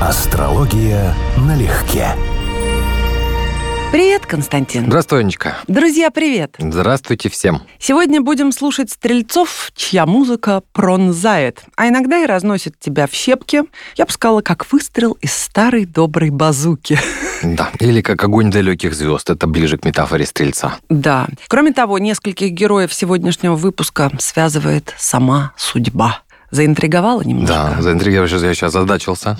Астрология налегке. Привет, Константин. Здравствуй, Анечка. Друзья, привет. Здравствуйте всем. Сегодня будем слушать стрельцов, чья музыка пронзает, а иногда и разносит тебя в щепки. Я бы сказала, как выстрел из старой доброй базуки. Да, или как огонь далеких звезд. Это ближе к метафоре стрельца. Да. Кроме того, нескольких героев сегодняшнего выпуска связывает сама судьба. Заинтриговала немножко? Да, заинтриговал, я сейчас задачился.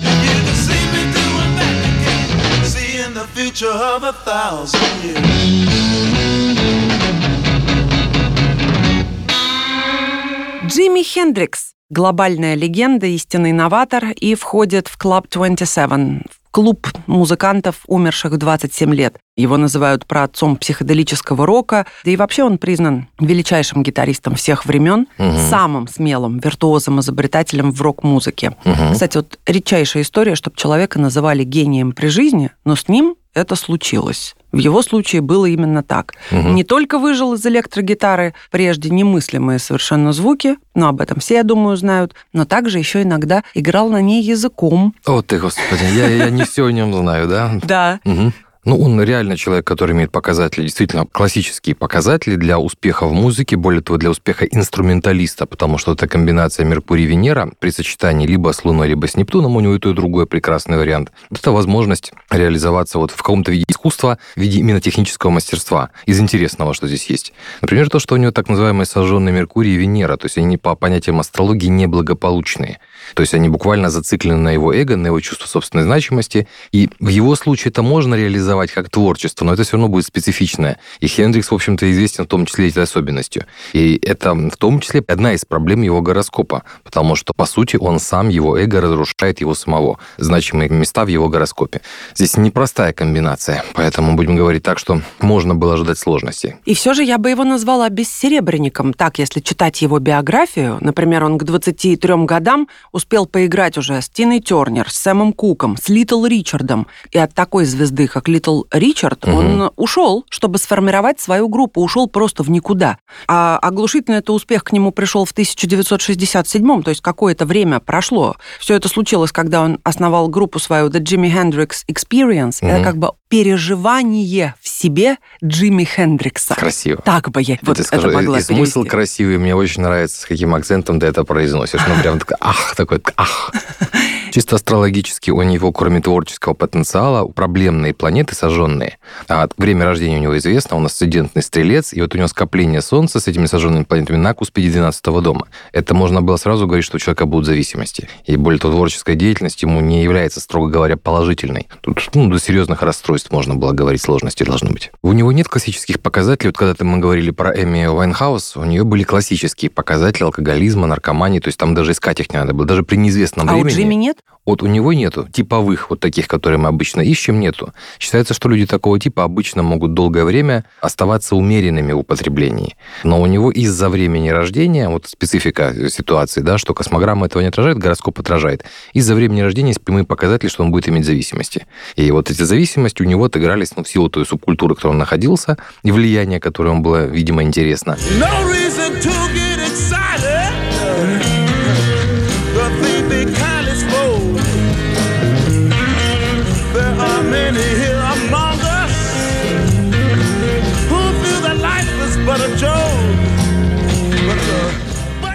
Джимми Хендрикс – глобальная легенда, истинный новатор и входит в Club 27, клуб музыкантов, умерших в 27 лет. Его называют праотцом психоделического рока, да и вообще он признан величайшим гитаристом всех времен, угу. самым смелым виртуозом, изобретателем в рок-музыке. Угу. Кстати, вот редчайшая история, чтобы человека называли гением при жизни, но с ним это случилось. В его случае было именно так. Угу. Не только выжил из электрогитары прежде немыслимые совершенно звуки, но об этом все, я думаю, знают, но также еще иногда играл на ней языком. О ты, господи, я, я не все о нем знаю, да? Да. Угу. Ну, он реально человек, который имеет показатели, действительно классические показатели для успеха в музыке, более того, для успеха инструменталиста, потому что это комбинация Меркурий-Венера при сочетании либо с Луной, либо с Нептуном, у него и то, и другой прекрасный вариант. Это возможность реализоваться вот в каком-то виде искусства, в виде именно технического мастерства. Из интересного, что здесь есть. Например, то, что у него так называемые сожженные Меркурий и Венера, то есть они по понятиям астрологии неблагополучные. То есть они буквально зациклены на его эго, на его чувство собственной значимости. И в его случае это можно реализовать как творчество, но это все равно будет специфичное. И Хендрикс, в общем-то, известен в том числе этой особенностью. И это в том числе одна из проблем его гороскопа, потому что, по сути, он сам, его эго разрушает его самого, значимые места в его гороскопе. Здесь непростая комбинация, поэтому будем говорить так, что можно было ожидать сложностей. И все же я бы его назвала бессеребренником. Так, если читать его биографию, например, он к 23 годам успел поиграть уже с Тиной Тернер, с Сэмом Куком, с Литл Ричардом. И от такой звезды, как Литл Ричард, угу. он ушел, чтобы сформировать свою группу, ушел просто в никуда. А оглушительный это успех к нему пришел в 1967 то есть какое-то время прошло. Все это случилось, когда он основал группу свою The Jimi Hendrix Experience. Угу. Это как бы переживание в себе Джимми Хендрикса. Красиво. Так бы я вот это, скажу, могла И смысл красивый, мне очень нравится, с каким акцентом ты это произносишь. Ну, прям так, ах, такой, ах. Чисто астрологически у него, кроме творческого потенциала, проблемные планеты сожженные. А время рождения у него известно, он асцендентный стрелец, и вот у него скопление Солнца с этими сожженными планетами на куспиде 12 дома. Это можно было сразу говорить, что у человека будут зависимости. И более того, творческая деятельность ему не является, строго говоря, положительной. Тут ну, до серьезных расстройств можно было говорить, сложности должны быть. У него нет классических показателей. Вот когда мы говорили про Эми Вайнхаус, у нее были классические показатели алкоголизма, наркомании, то есть там даже искать их не надо было. Даже при неизвестном а времени. А у Джимми нет? Вот у него нету типовых вот таких, которые мы обычно ищем, нету. Считается, что люди такого типа обычно могут долгое время оставаться умеренными в употреблении. Но у него из-за времени рождения, вот специфика ситуации, да, что космограмма этого не отражает, гороскоп отражает. Из-за времени рождения есть прямые показатели, что он будет иметь зависимости. И вот эти зависимости у него отыгрались ну, в силу той субкультуры, в которой он находился, и влияние, которое ему было, видимо, интересно. No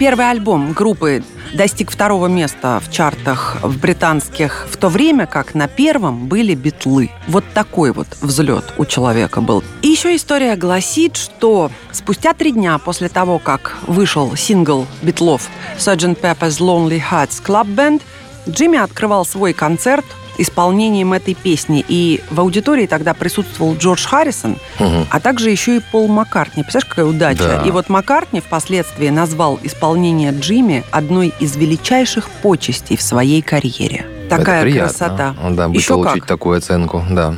Первый альбом группы достиг второго места в чартах в британских, в то время как на первом были битлы. Вот такой вот взлет у человека был. И еще история гласит, что спустя три дня после того, как вышел сингл битлов Sgt. Pepper's Lonely Hearts Club Band, Джимми открывал свой концерт исполнением этой песни. И в аудитории тогда присутствовал Джордж Харрисон, угу. а также еще и Пол Маккартни. Представляешь, какая удача? Да. И вот Маккартни впоследствии назвал исполнение Джимми одной из величайших почестей в своей карьере. Такая Это красота. Да, еще получить как. такую оценку, да.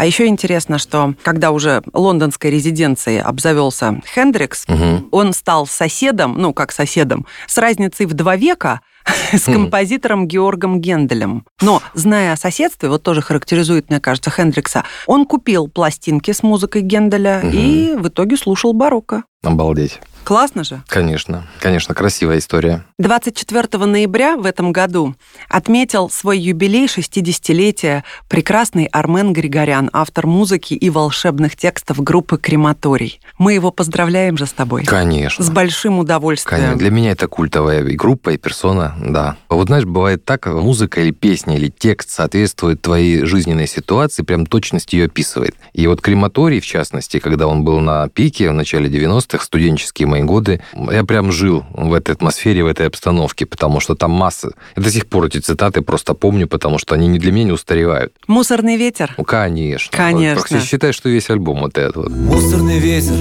А еще интересно, что когда уже лондонской резиденцией обзавелся Хендрикс, угу. он стал соседом, ну как соседом, с разницей в два века с композитором Георгом Генделем. Но, зная о соседстве, вот тоже характеризует, мне кажется, Хендрикса, он купил пластинки с музыкой Генделя и в итоге слушал барокко. Обалдеть. Классно же? Конечно, конечно, красивая история. 24 ноября в этом году отметил свой юбилей 60-летия прекрасный Армен Григорян, автор музыки и волшебных текстов группы «Крематорий». Мы его поздравляем же с тобой. Конечно. С большим удовольствием. Конечно. Для меня это культовая и группа, и персона, да. Вот знаешь, бывает так, музыка или песня, или текст соответствует твоей жизненной ситуации, прям точность ее описывает. И вот «Крематорий», в частности, когда он был на пике в начале 90-х, студенческие мои годы, я прям жил в этой атмосфере, в этой обстановке, потому что там масса... Я до сих пор эти цитаты просто помню, потому что они не для меня не устаревают. «Мусорный ветер»? Ну, конечно. Конечно. Вот, считай, что весь альбом вот этот вот. Мусорный ветер,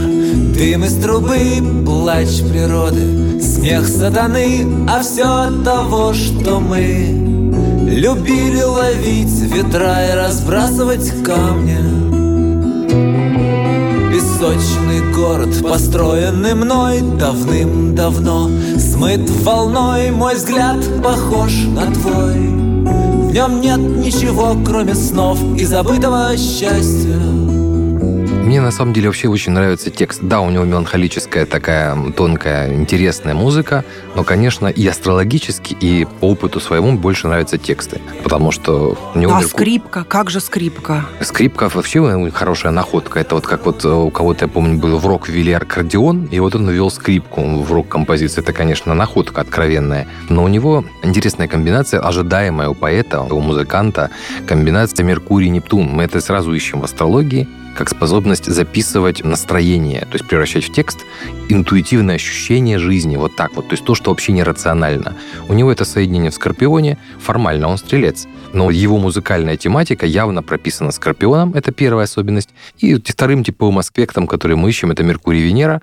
дым из трубы, плач природы, смех сатаны, а все от того, что мы любили ловить ветра и разбрасывать камни. Песочный город, построенный мной давным-давно. Смыт волной, мой взгляд похож на твой. В нем нет ничего, кроме снов и забытого счастья мне на самом деле вообще очень нравится текст. Да, у него меланхолическая такая тонкая, интересная музыка, но, конечно, и астрологически, и по опыту своему больше нравятся тексты. Потому что... У него а Мерку... скрипка? Как же скрипка? Скрипка вообще хорошая находка. Это вот как вот э, у кого-то, я помню, был в рок ввели аккордеон, и вот он ввел скрипку в рок-композицию. Это, конечно, находка откровенная. Но у него интересная комбинация, ожидаемая у поэта, у музыканта, комбинация Меркурий-Нептун. Мы это сразу ищем в астрологии как способность записывать настроение, то есть превращать в текст интуитивное ощущение жизни, вот так вот, то есть то, что вообще нерационально. У него это соединение в Скорпионе, формально он стрелец, но его музыкальная тематика явно прописана Скорпионом, это первая особенность, и вторым типовым аспектом, который мы ищем, это Меркурий-Венера.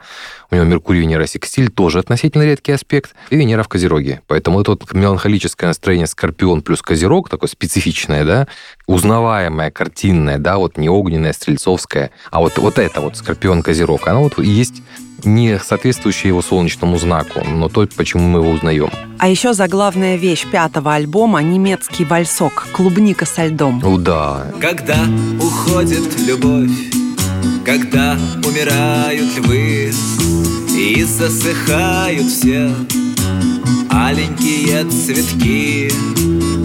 У него Меркурий-Венера секстиль тоже относительно редкий аспект, и Венера в Козероге. Поэтому это вот меланхолическое настроение Скорпион плюс Козерог, такое специфичное, да, узнаваемое, картинное, да, вот не огненное, стрельцовское, а вот, вот это вот Скорпион-Козерог, оно вот есть не соответствующее его солнечному знаку, но то, почему мы его узнаем. А еще заглавная вещь пятого альбома – немецкий вальсок «Клубника со льдом». Ну да. Когда уходит любовь, когда умирают львы и засыхают все аленькие цветки,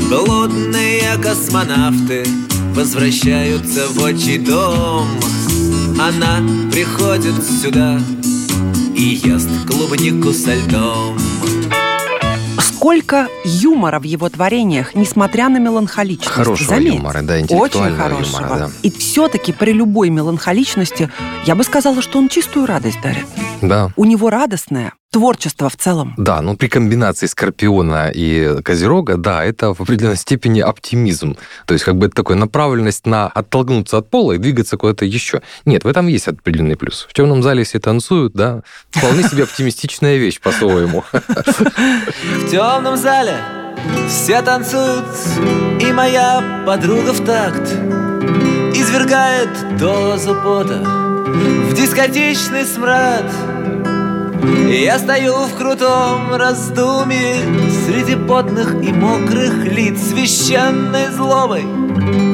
голодные космонавты возвращаются в отчий дом. Она приходит сюда и ест клубнику со льдом. Сколько юмора в его творениях, несмотря на меланхоличность. Хорошего Заметь, юмора, да, Очень хорошего. Юмора, да. И все-таки при любой меланхоличности я бы сказала, что он чистую радость дарит. Да. У него радостная, творчество в целом. Да, ну при комбинации Скорпиона и Козерога, да, это в определенной степени оптимизм. То есть как бы это такая направленность на оттолкнуться от пола и двигаться куда-то еще. Нет, в этом есть определенный плюс. В темном зале все танцуют, да, вполне себе оптимистичная вещь по-своему. В темном зале все танцуют, и моя подруга в такт извергает дозу пота в дискотечный смрад. Я стою в крутом раздумье Среди потных и мокрых лиц Священной злобой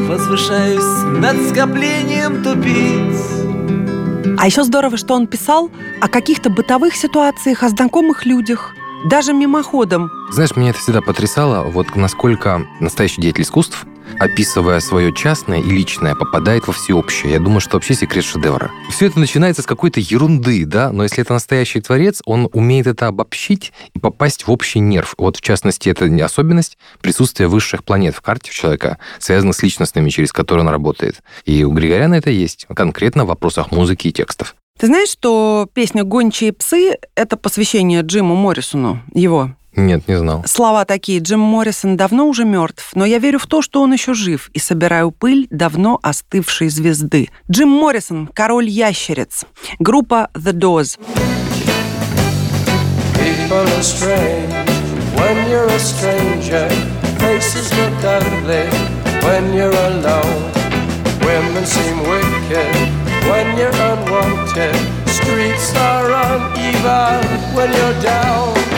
Возвышаюсь над скоплением тупиц А еще здорово, что он писал о каких-то бытовых ситуациях, о знакомых людях даже мимоходом. Знаешь, меня это всегда потрясало, вот насколько настоящий деятель искусств описывая свое частное и личное, попадает во всеобщее. Я думаю, что вообще секрет шедевра. Все это начинается с какой-то ерунды, да, но если это настоящий творец, он умеет это обобщить и попасть в общий нерв. Вот, в частности, это не особенность присутствия высших планет в карте человека, связанных с личностными, через которые он работает. И у Григоряна это есть, конкретно в вопросах музыки и текстов. Ты знаешь, что песня «Гончие псы» — это посвящение Джиму Моррисону, его нет, не знал. Слова такие. Джим Моррисон давно уже мертв, но я верю в то, что он еще жив, и собираю пыль давно остывшей звезды. Джим Моррисон, король ящериц. Группа The Doors. People are strange when you're a stranger. Faces look ugly when you're alone. Women seem wicked when you're unwanted. Streets are uneven when you're down.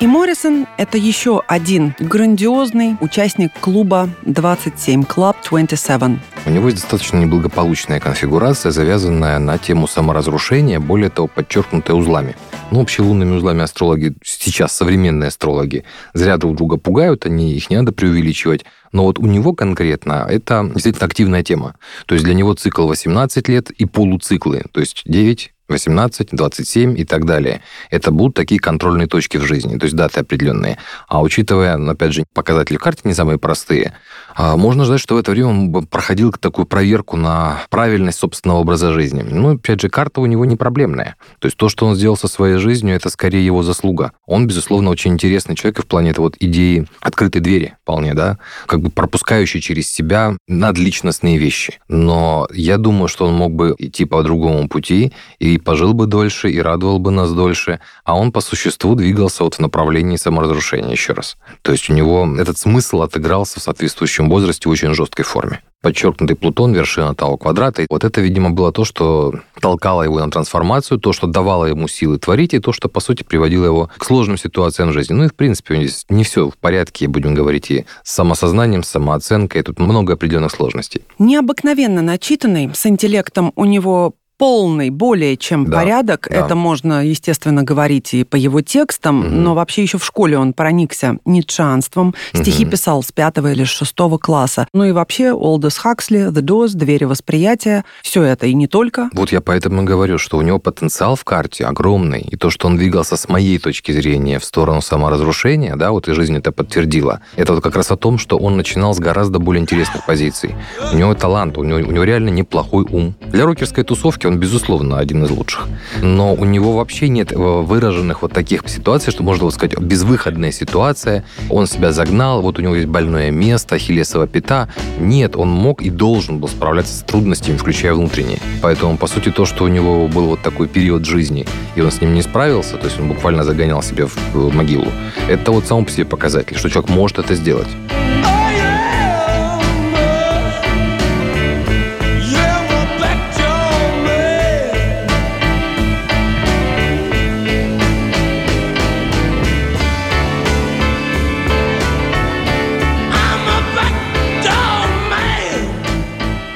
И Моррисон – это еще один грандиозный участник клуба 27, Club 27. У него есть достаточно неблагополучная конфигурация, завязанная на тему саморазрушения, более того, подчеркнутая узлами. Ну, общелунными узлами астрологи, сейчас современные астрологи, зря друг друга пугают, они их не надо преувеличивать. Но вот у него конкретно это действительно активная тема. То есть для него цикл 18 лет и полуциклы, то есть 9, 18, 27 и так далее. Это будут такие контрольные точки в жизни, то есть даты определенные. А учитывая, опять же, показатели карты не самые простые, а, можно ждать, что в это время он проходил такую проверку на правильность собственного образа жизни. Ну, опять же, карта у него не проблемная. То есть то, что он сделал со своей жизнью, это скорее его заслуга. Он, безусловно, очень интересный человек в плане этой вот идеи открытой двери вполне, да, как бы пропускающий через себя надличностные вещи. Но я думаю, что он мог бы идти по другому пути и пожил бы дольше, и радовал бы нас дольше, а он по существу двигался вот в направлении саморазрушения еще раз. То есть у него этот смысл отыгрался в соответствующем возрасте в очень жесткой форме. Подчеркнутый Плутон, вершина Тау квадрата. И вот это, видимо, было то, что толкало его на трансформацию, то, что давало ему силы творить, и то, что, по сути, приводило его к сложным ситуациям в жизни. Ну и, в принципе, здесь не все в порядке, будем говорить, и с самосознанием, с самооценкой. Тут много определенных сложностей. Необыкновенно начитанный, с интеллектом у него полный более чем да, порядок. Да. Это можно, естественно, говорить и по его текстам, угу. но вообще еще в школе он проникся ницшанством. Стихи угу. писал с пятого или шестого класса. Ну и вообще Олдес Хаксли, The Doors, Двери восприятия. Все это и не только. Вот я поэтому и говорю, что у него потенциал в карте огромный. И то, что он двигался с моей точки зрения в сторону саморазрушения, да, вот и жизнь это подтвердила. Это вот как раз о том, что он начинал с гораздо более интересных позиций. У него талант, у него, у него реально неплохой ум. Для рокерской тусовки он, безусловно, один из лучших. Но у него вообще нет э, выраженных вот таких ситуаций, что можно вот сказать, безвыходная ситуация, он себя загнал, вот у него есть больное место, хилесова пята. Нет, он мог и должен был справляться с трудностями, включая внутренние. Поэтому, по сути, то, что у него был вот такой период жизни, и он с ним не справился, то есть он буквально загонял себя в могилу, это вот сам по себе показатель, что человек может это сделать.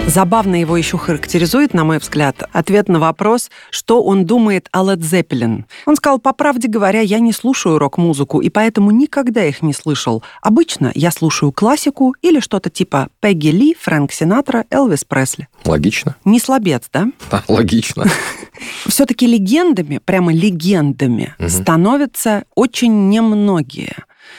Забавно его еще характеризует, на мой взгляд, ответ на вопрос, что он думает о Led Zeppelin. Он сказал, по правде говоря, я не слушаю рок-музыку, и поэтому никогда их не слышал. Обычно я слушаю классику или что-то типа Пегги Ли, Фрэнк Синатра, Элвис Пресли. Логично. Не слабец, да? Да, логично. Все-таки легендами, прямо легендами, становятся очень немногие.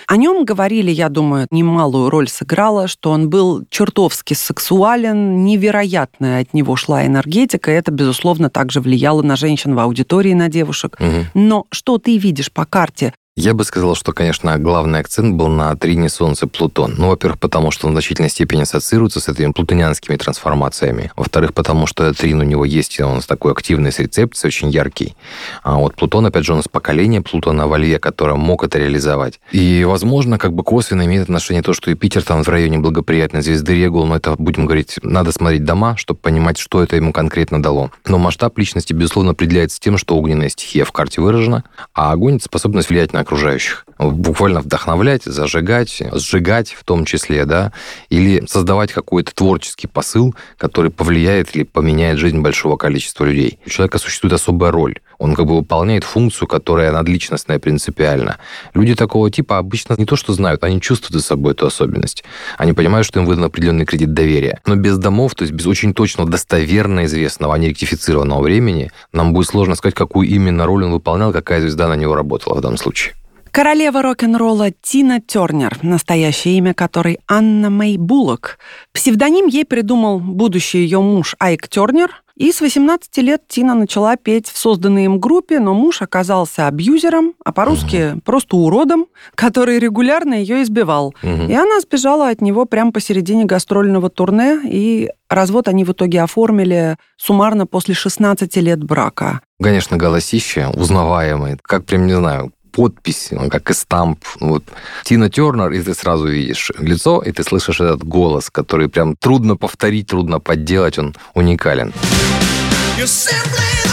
О нем говорили, я думаю, немалую роль сыграло, что он был чертовски сексуален, невероятная от него шла энергетика, и это, безусловно, также влияло на женщин в аудитории, на девушек. Угу. Но что ты видишь по карте я бы сказал, что, конечно, главный акцент был на трине Солнце-Плутон. Ну, во-первых, потому что он в значительной степени ассоциируется с этими плутонианскими трансформациями. Во-вторых, потому что трин у него есть, и он такой активной с рецепцией, очень яркий. А вот Плутон, опять же, он из поколения Плутона в Олье, который мог это реализовать. И, возможно, как бы косвенно имеет отношение то, что Юпитер там в районе благоприятной звезды Регул, но это, будем говорить, надо смотреть дома, чтобы понимать, что это ему конкретно дало. Но масштаб личности, безусловно, определяется тем, что огненная стихия в карте выражена, а огонь — способность влиять на окружающих. Буквально вдохновлять, зажигать, сжигать в том числе, да, или создавать какой-то творческий посыл, который повлияет или поменяет жизнь большого количества людей. У человека существует особая роль. Он как бы выполняет функцию, которая надличностная принципиально. Люди такого типа обычно не то что знают, они чувствуют за собой эту особенность. Они понимают, что им выдан определенный кредит доверия. Но без домов, то есть без очень точно достоверно известного, а не ректифицированного времени, нам будет сложно сказать, какую именно роль он выполнял, какая звезда на него работала в данном случае. Королева рок-н-ролла Тина Тернер, настоящее имя которой Анна Мэй Буллок. Псевдоним ей придумал будущий ее муж Айк Тернер. И с 18 лет Тина начала петь в созданной им группе, но муж оказался абьюзером, а по-русски угу. просто уродом, который регулярно ее избивал. Угу. И она сбежала от него прямо посередине гастрольного турне, и развод они в итоге оформили суммарно после 16 лет брака. Конечно, голосище узнаваемый, как прям, не знаю, подпись, он как и стамп. Вот. Тина Тернер, и ты сразу видишь лицо, и ты слышишь этот голос, который прям трудно повторить, трудно подделать, он уникален. You're simply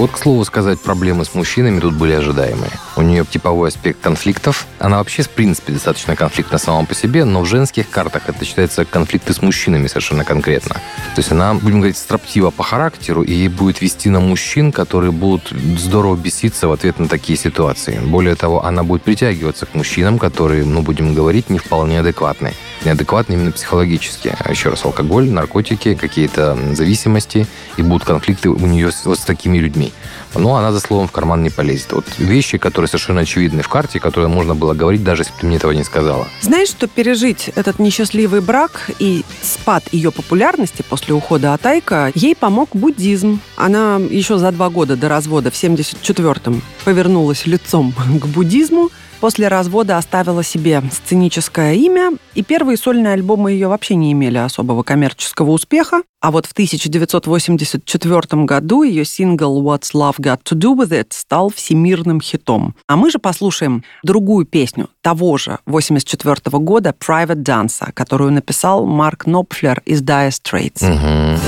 Вот, к слову сказать, проблемы с мужчинами тут были ожидаемые. У нее типовой аспект конфликтов. Она вообще, в принципе, достаточно конфликтна сама по себе, но в женских картах это считается конфликты с мужчинами совершенно конкретно. То есть она, будем говорить, строптива по характеру, и будет вести на мужчин, которые будут здорово беситься в ответ на такие ситуации. Более того, она будет притягиваться к мужчинам, которые, ну, будем говорить, не вполне адекватны. Неадекватны именно психологически. Еще раз, алкоголь, наркотики, какие-то зависимости, и будут конфликты у нее вот с такими людьми. Но она за словом в карман не полезет. Вот вещи, которые совершенно очевидны в карте, которые можно было говорить, даже если бы ты мне этого не сказала. Знаешь, что пережить этот несчастливый брак и спад ее популярности после ухода от Айка ей помог буддизм. Она еще за два года до развода в 74-м повернулась лицом к буддизму, После развода оставила себе сценическое имя, и первые сольные альбомы ее вообще не имели особого коммерческого успеха. А вот в 1984 году ее сингл «What's Love Got to Do With It» стал всемирным хитом. А мы же послушаем другую песню того же 84 года «Private Dancer», которую написал Марк Нопфлер из Dire Straits. Угу.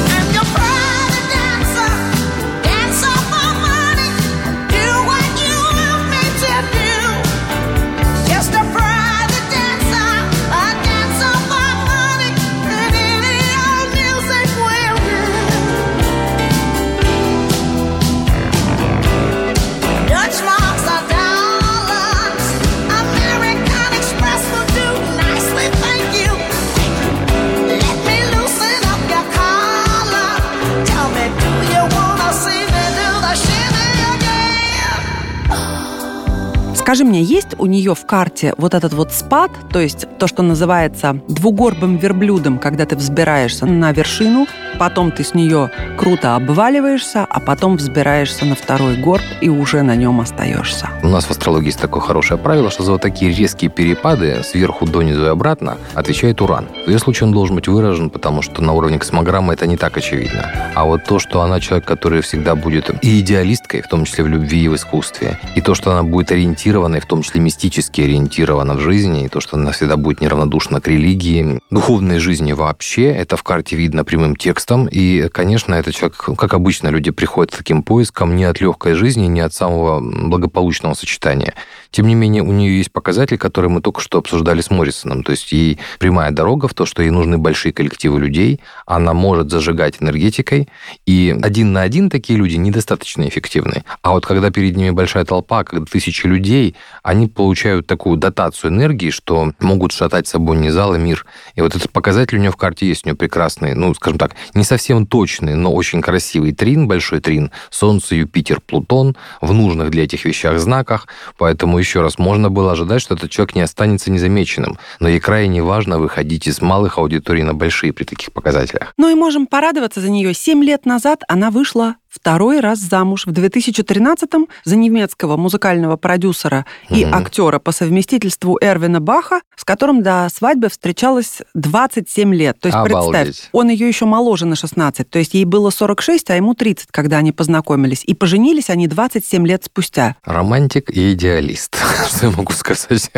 Скажи мне, есть у нее в карте вот этот вот спад, то есть то, что называется двугорбым верблюдом, когда ты взбираешься на вершину, потом ты с нее круто обваливаешься, а потом взбираешься на второй горб и уже на нем остаешься. У нас в астрологии есть такое хорошее правило, что за вот такие резкие перепады сверху донизу и обратно отвечает Уран. В ее случае он должен быть выражен, потому что на уровне космограммы это не так очевидно. А вот то, что она человек, который всегда будет и идеалисткой, в том числе в любви и в искусстве, и то, что она будет ориентирована ориентирована, и в том числе мистически ориентирована в жизни, и то, что она всегда будет неравнодушна к религии, духовной жизни вообще, это в карте видно прямым текстом. И, конечно, этот человек, как обычно, люди приходят к таким поискам не от легкой жизни, не от самого благополучного сочетания. Тем не менее, у нее есть показатель, который мы только что обсуждали с Моррисоном. То есть ей прямая дорога в то, что ей нужны большие коллективы людей, она может зажигать энергетикой, и один на один такие люди недостаточно эффективны. А вот когда перед ними большая толпа, когда тысячи людей, они получают такую дотацию энергии, что могут шатать собой не зал, а мир. И вот этот показатель у нее в карте есть, у нее прекрасный, ну, скажем так, не совсем точный, но очень красивый трин, большой трин, Солнце, Юпитер, Плутон в нужных для этих вещах знаках, поэтому еще раз, можно было ожидать, что этот человек не останется незамеченным, но ей крайне важно выходить из малых аудиторий на большие при таких показателях. Ну и можем порадоваться за нее. Семь лет назад она вышла второй раз замуж в 2013-м за немецкого музыкального продюсера и угу. актера по совместительству Эрвина Баха, с которым до свадьбы встречалась 27 лет. То есть, Обалдеть. представь, он ее еще моложе на 16, то есть ей было 46, а ему 30, когда они познакомились. И поженились они 27 лет спустя. Романтик и идеалист, что я могу сказать.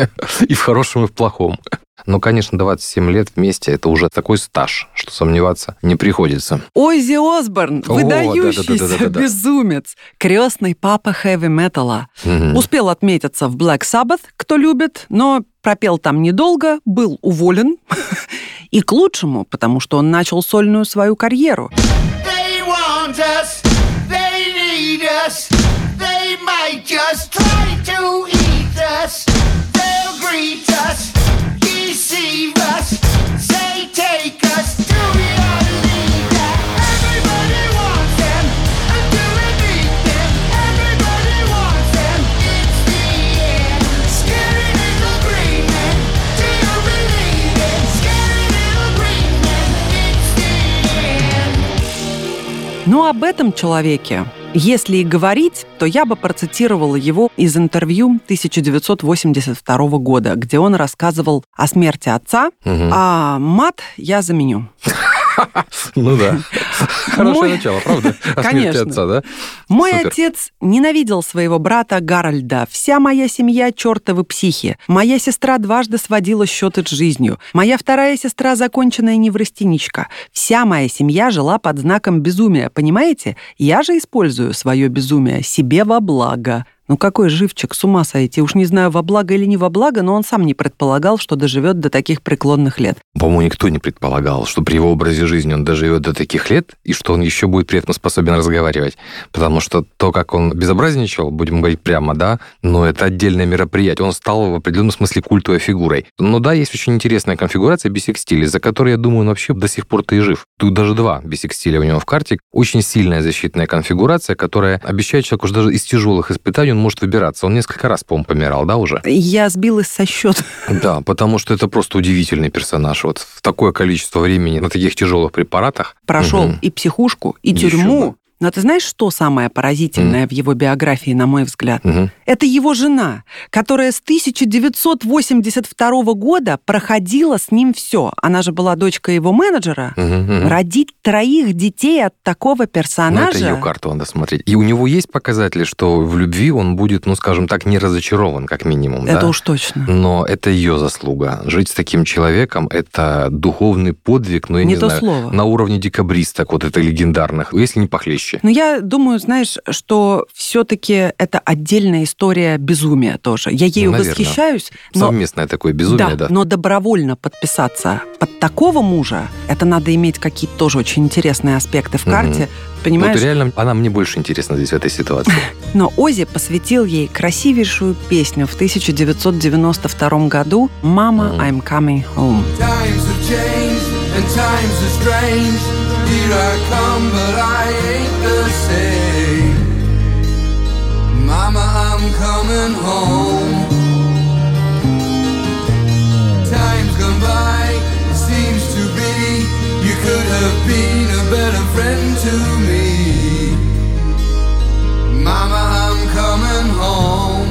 И в хорошем, и в плохом. Ну, конечно, 27 лет вместе это уже такой стаж, что сомневаться не приходится. Оззи Осборн, выдающийся да, да, да, безумец, крестный папа хэви-металла. Угу. Успел отметиться в Black Sabbath, кто любит, но пропел там недолго, был уволен. И к лучшему, потому что он начал сольную свою карьеру. They об этом человеке если и говорить, то я бы процитировала его из интервью 1982 года, где он рассказывал о смерти отца, угу. а мат я заменю. Ну да. Хорошее Мой... начало, правда? О Конечно. отца, да? Мой Супер. отец ненавидел своего брата Гарольда. Вся моя семья чертовы психи. Моя сестра дважды сводила счеты с жизнью. Моя вторая сестра законченная неврастеничка. Вся моя семья жила под знаком безумия, понимаете? Я же использую свое безумие себе во благо. Ну какой живчик, с ума сойти. Уж не знаю, во благо или не во благо, но он сам не предполагал, что доживет до таких преклонных лет. По-моему, никто не предполагал, что при его образе жизни он доживет до таких лет, и что он еще будет при этом способен разговаривать. Потому что то, как он безобразничал, будем говорить прямо, да, но это отдельное мероприятие. Он стал в определенном смысле культовой фигурой. Но да, есть очень интересная конфигурация бисекстиля, за которой, я думаю, он вообще до сих пор-то и жив. Тут даже два бисекстиля у него в карте. Очень сильная защитная конфигурация, которая обещает человеку, даже из тяжелых испытаний он может выбираться. Он несколько раз, по-моему, помирал, да, уже? Я сбилась со счета. Да, потому что это просто удивительный персонаж. Вот в такое количество времени на таких тяжелых препаратах. Прошел угу. и психушку, и Еще тюрьму. Но ты знаешь, что самое поразительное mm. в его биографии, на мой взгляд? Mm-hmm. Это его жена, которая с 1982 года проходила с ним все. Она же была дочка его менеджера. Mm-hmm. Родить троих детей от такого персонажа... Ну, это ее карту надо смотреть. И у него есть показатели, что в любви он будет, ну, скажем так, не разочарован, как минимум. Это да? уж точно. Но это ее заслуга. Жить с таким человеком – это духовный подвиг, ну, я не, не то знаю, слово. на уровне декабристок, вот это легендарных, если не похлеще вещи. Но я думаю, знаешь, что все-таки это отдельная история безумия тоже. Я ею Наверное. восхищаюсь. Но... Совместное такое безумие, да, да. Но добровольно подписаться под такого мужа, это надо иметь какие-то тоже очень интересные аспекты в карте. Угу. Понимаешь? Вот реально она мне больше интересна здесь в этой ситуации. Но Ози посвятил ей красивейшую песню в 1992 году «Мама, I'm coming home». Changed and times are strange. Here I come, but I ain't the same. Mama, I'm coming home. Time's gone by, it seems to be you could have been a better friend to me. Mama, I'm coming home.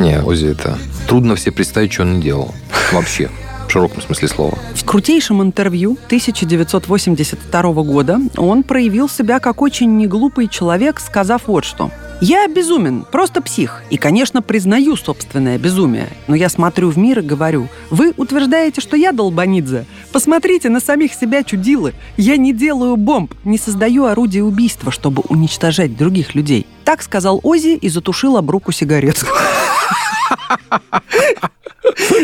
Не, Ози, это трудно все представить, что он делал. Вообще в широком смысле слова. В крутейшем интервью 1982 года он проявил себя как очень неглупый человек, сказав вот что. Я безумен, просто псих. И, конечно, признаю собственное безумие. Но я смотрю в мир и говорю, вы утверждаете, что я долбанидзе? Посмотрите на самих себя, чудилы. Я не делаю бомб, не создаю орудия убийства, чтобы уничтожать других людей. Так сказал Ози и затушил об руку сигарету.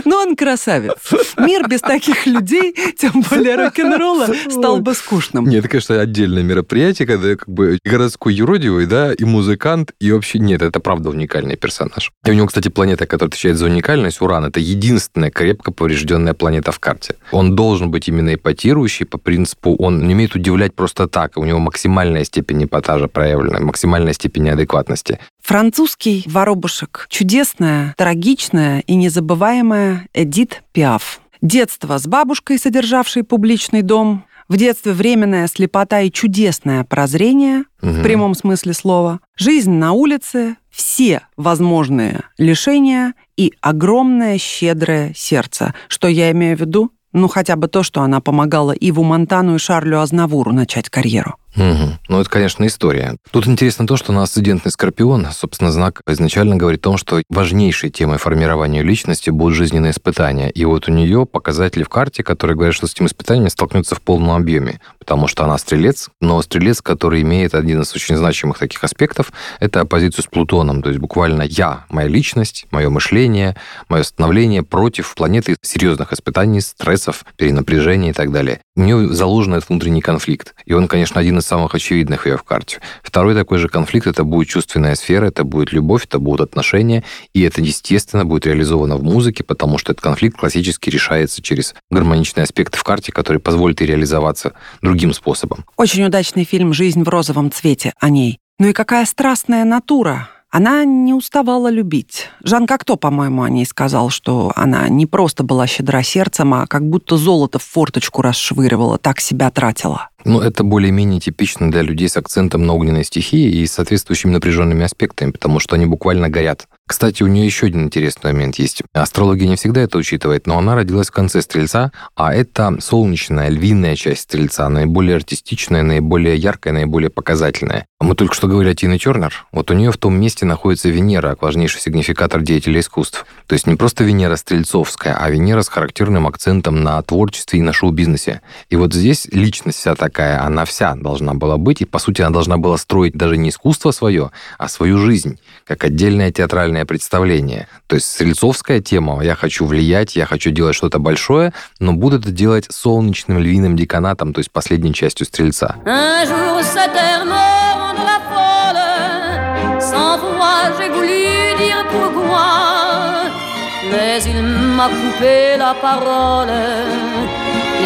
Но он красавец. Мир без таких людей, тем более рок-н-ролла, стал бы скучным. Нет, это, конечно, отдельное мероприятие, когда как бы городской юродивый, да, и музыкант, и вообще нет, это правда уникальный персонаж. И у него, кстати, планета, которая отвечает за уникальность, Уран, это единственная крепко поврежденная планета в карте. Он должен быть именно эпатирующий по принципу, он не умеет удивлять просто так, у него максимальная степень эпатажа проявлена, максимальная степень неадекватности. Французский воробушек. Чудесная, трагичная и незабываемая Эдит Пиаф. Детство с бабушкой, содержавшей публичный дом. В детстве временная слепота и чудесное прозрение, угу. в прямом смысле слова. Жизнь на улице, все возможные лишения и огромное щедрое сердце. Что я имею в виду? Ну, хотя бы то, что она помогала Иву Монтану и Шарлю Азнавуру начать карьеру. Угу. Ну, это, конечно, история. Тут интересно то, что на асцендентный скорпион, собственно, знак изначально говорит о том, что важнейшей темой формирования личности будут жизненные испытания. И вот у нее показатели в карте, которые говорят, что с этим испытаниями столкнется в полном объеме, потому что она стрелец, но стрелец, который имеет один из очень значимых таких аспектов, это оппозицию с Плутоном. То есть буквально я, моя личность, мое мышление, мое становление против планеты серьезных испытаний, стрессов, перенапряжения и так далее. У нее заложен этот внутренний конфликт. И он, конечно, один из самых очевидных ее в карте. Второй такой же конфликт – это будет чувственная сфера, это будет любовь, это будут отношения, и это, естественно, будет реализовано в музыке, потому что этот конфликт классически решается через гармоничные аспекты в карте, которые позволят ей реализоваться другим способом. Очень удачный фильм «Жизнь в розовом цвете» о ней. Ну и какая страстная натура. Она не уставала любить. Жан Кокто, по-моему, о ней сказал, что она не просто была щедра сердцем, а как будто золото в форточку расшвыривала, так себя тратила. Ну, это более-менее типично для людей с акцентом на огненной стихии и соответствующими напряженными аспектами, потому что они буквально горят. Кстати, у нее еще один интересный момент есть. Астрология не всегда это учитывает, но она родилась в конце Стрельца, а это солнечная, львиная часть Стрельца, наиболее артистичная, наиболее яркая, наиболее показательная. Мы только что говорили о Тине Тернер. Вот у нее в том месте находится Венера, важнейший сигнификатор деятелей искусств. То есть не просто Венера Стрельцовская, а Венера с характерным акцентом на творчестве и на шоу-бизнесе. И вот здесь личность вся такая, она вся должна была быть, и по сути она должна была строить даже не искусство свое, а свою жизнь, как отдельная театральная театральное представление. То есть стрельцовская тема «я хочу влиять, я хочу делать что-то большое», но буду это делать солнечным львиным деканатом, то есть последней частью стрельца.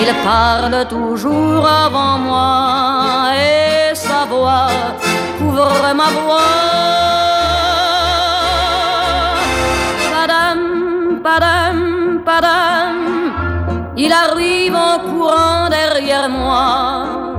Il parle toujours avant moi et sa voix couvre ma voix. Padam, padam, il arrive en courant derrière moi.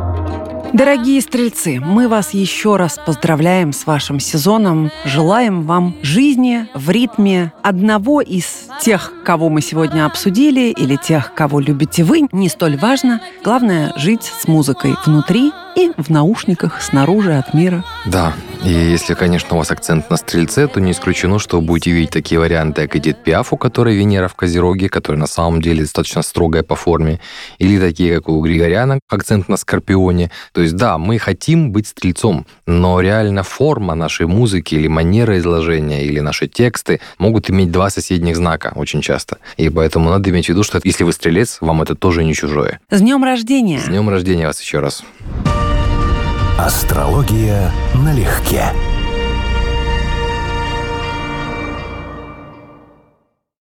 Дорогие стрельцы, мы вас еще раз поздравляем с вашим сезоном. Желаем вам жизни в ритме одного из тех, кого мы сегодня обсудили, или тех, кого любите вы. Не столь важно. Главное — жить с музыкой внутри и в наушниках снаружи от мира. Да, и если, конечно, у вас акцент на стрельце, то не исключено, что вы будете видеть такие варианты, как Эдит Пиаф, у которой Венера в Козероге, которая на самом деле достаточно строгая по форме, или такие, как у Григоряна, акцент на Скорпионе. То есть, да, мы хотим быть стрельцом, но реально форма нашей музыки или манера изложения, или наши тексты могут иметь два соседних знака очень часто. И поэтому надо иметь в виду, что если вы стрелец, вам это тоже не чужое. С днем рождения! С днем рождения вас еще раз! Астрология налегке.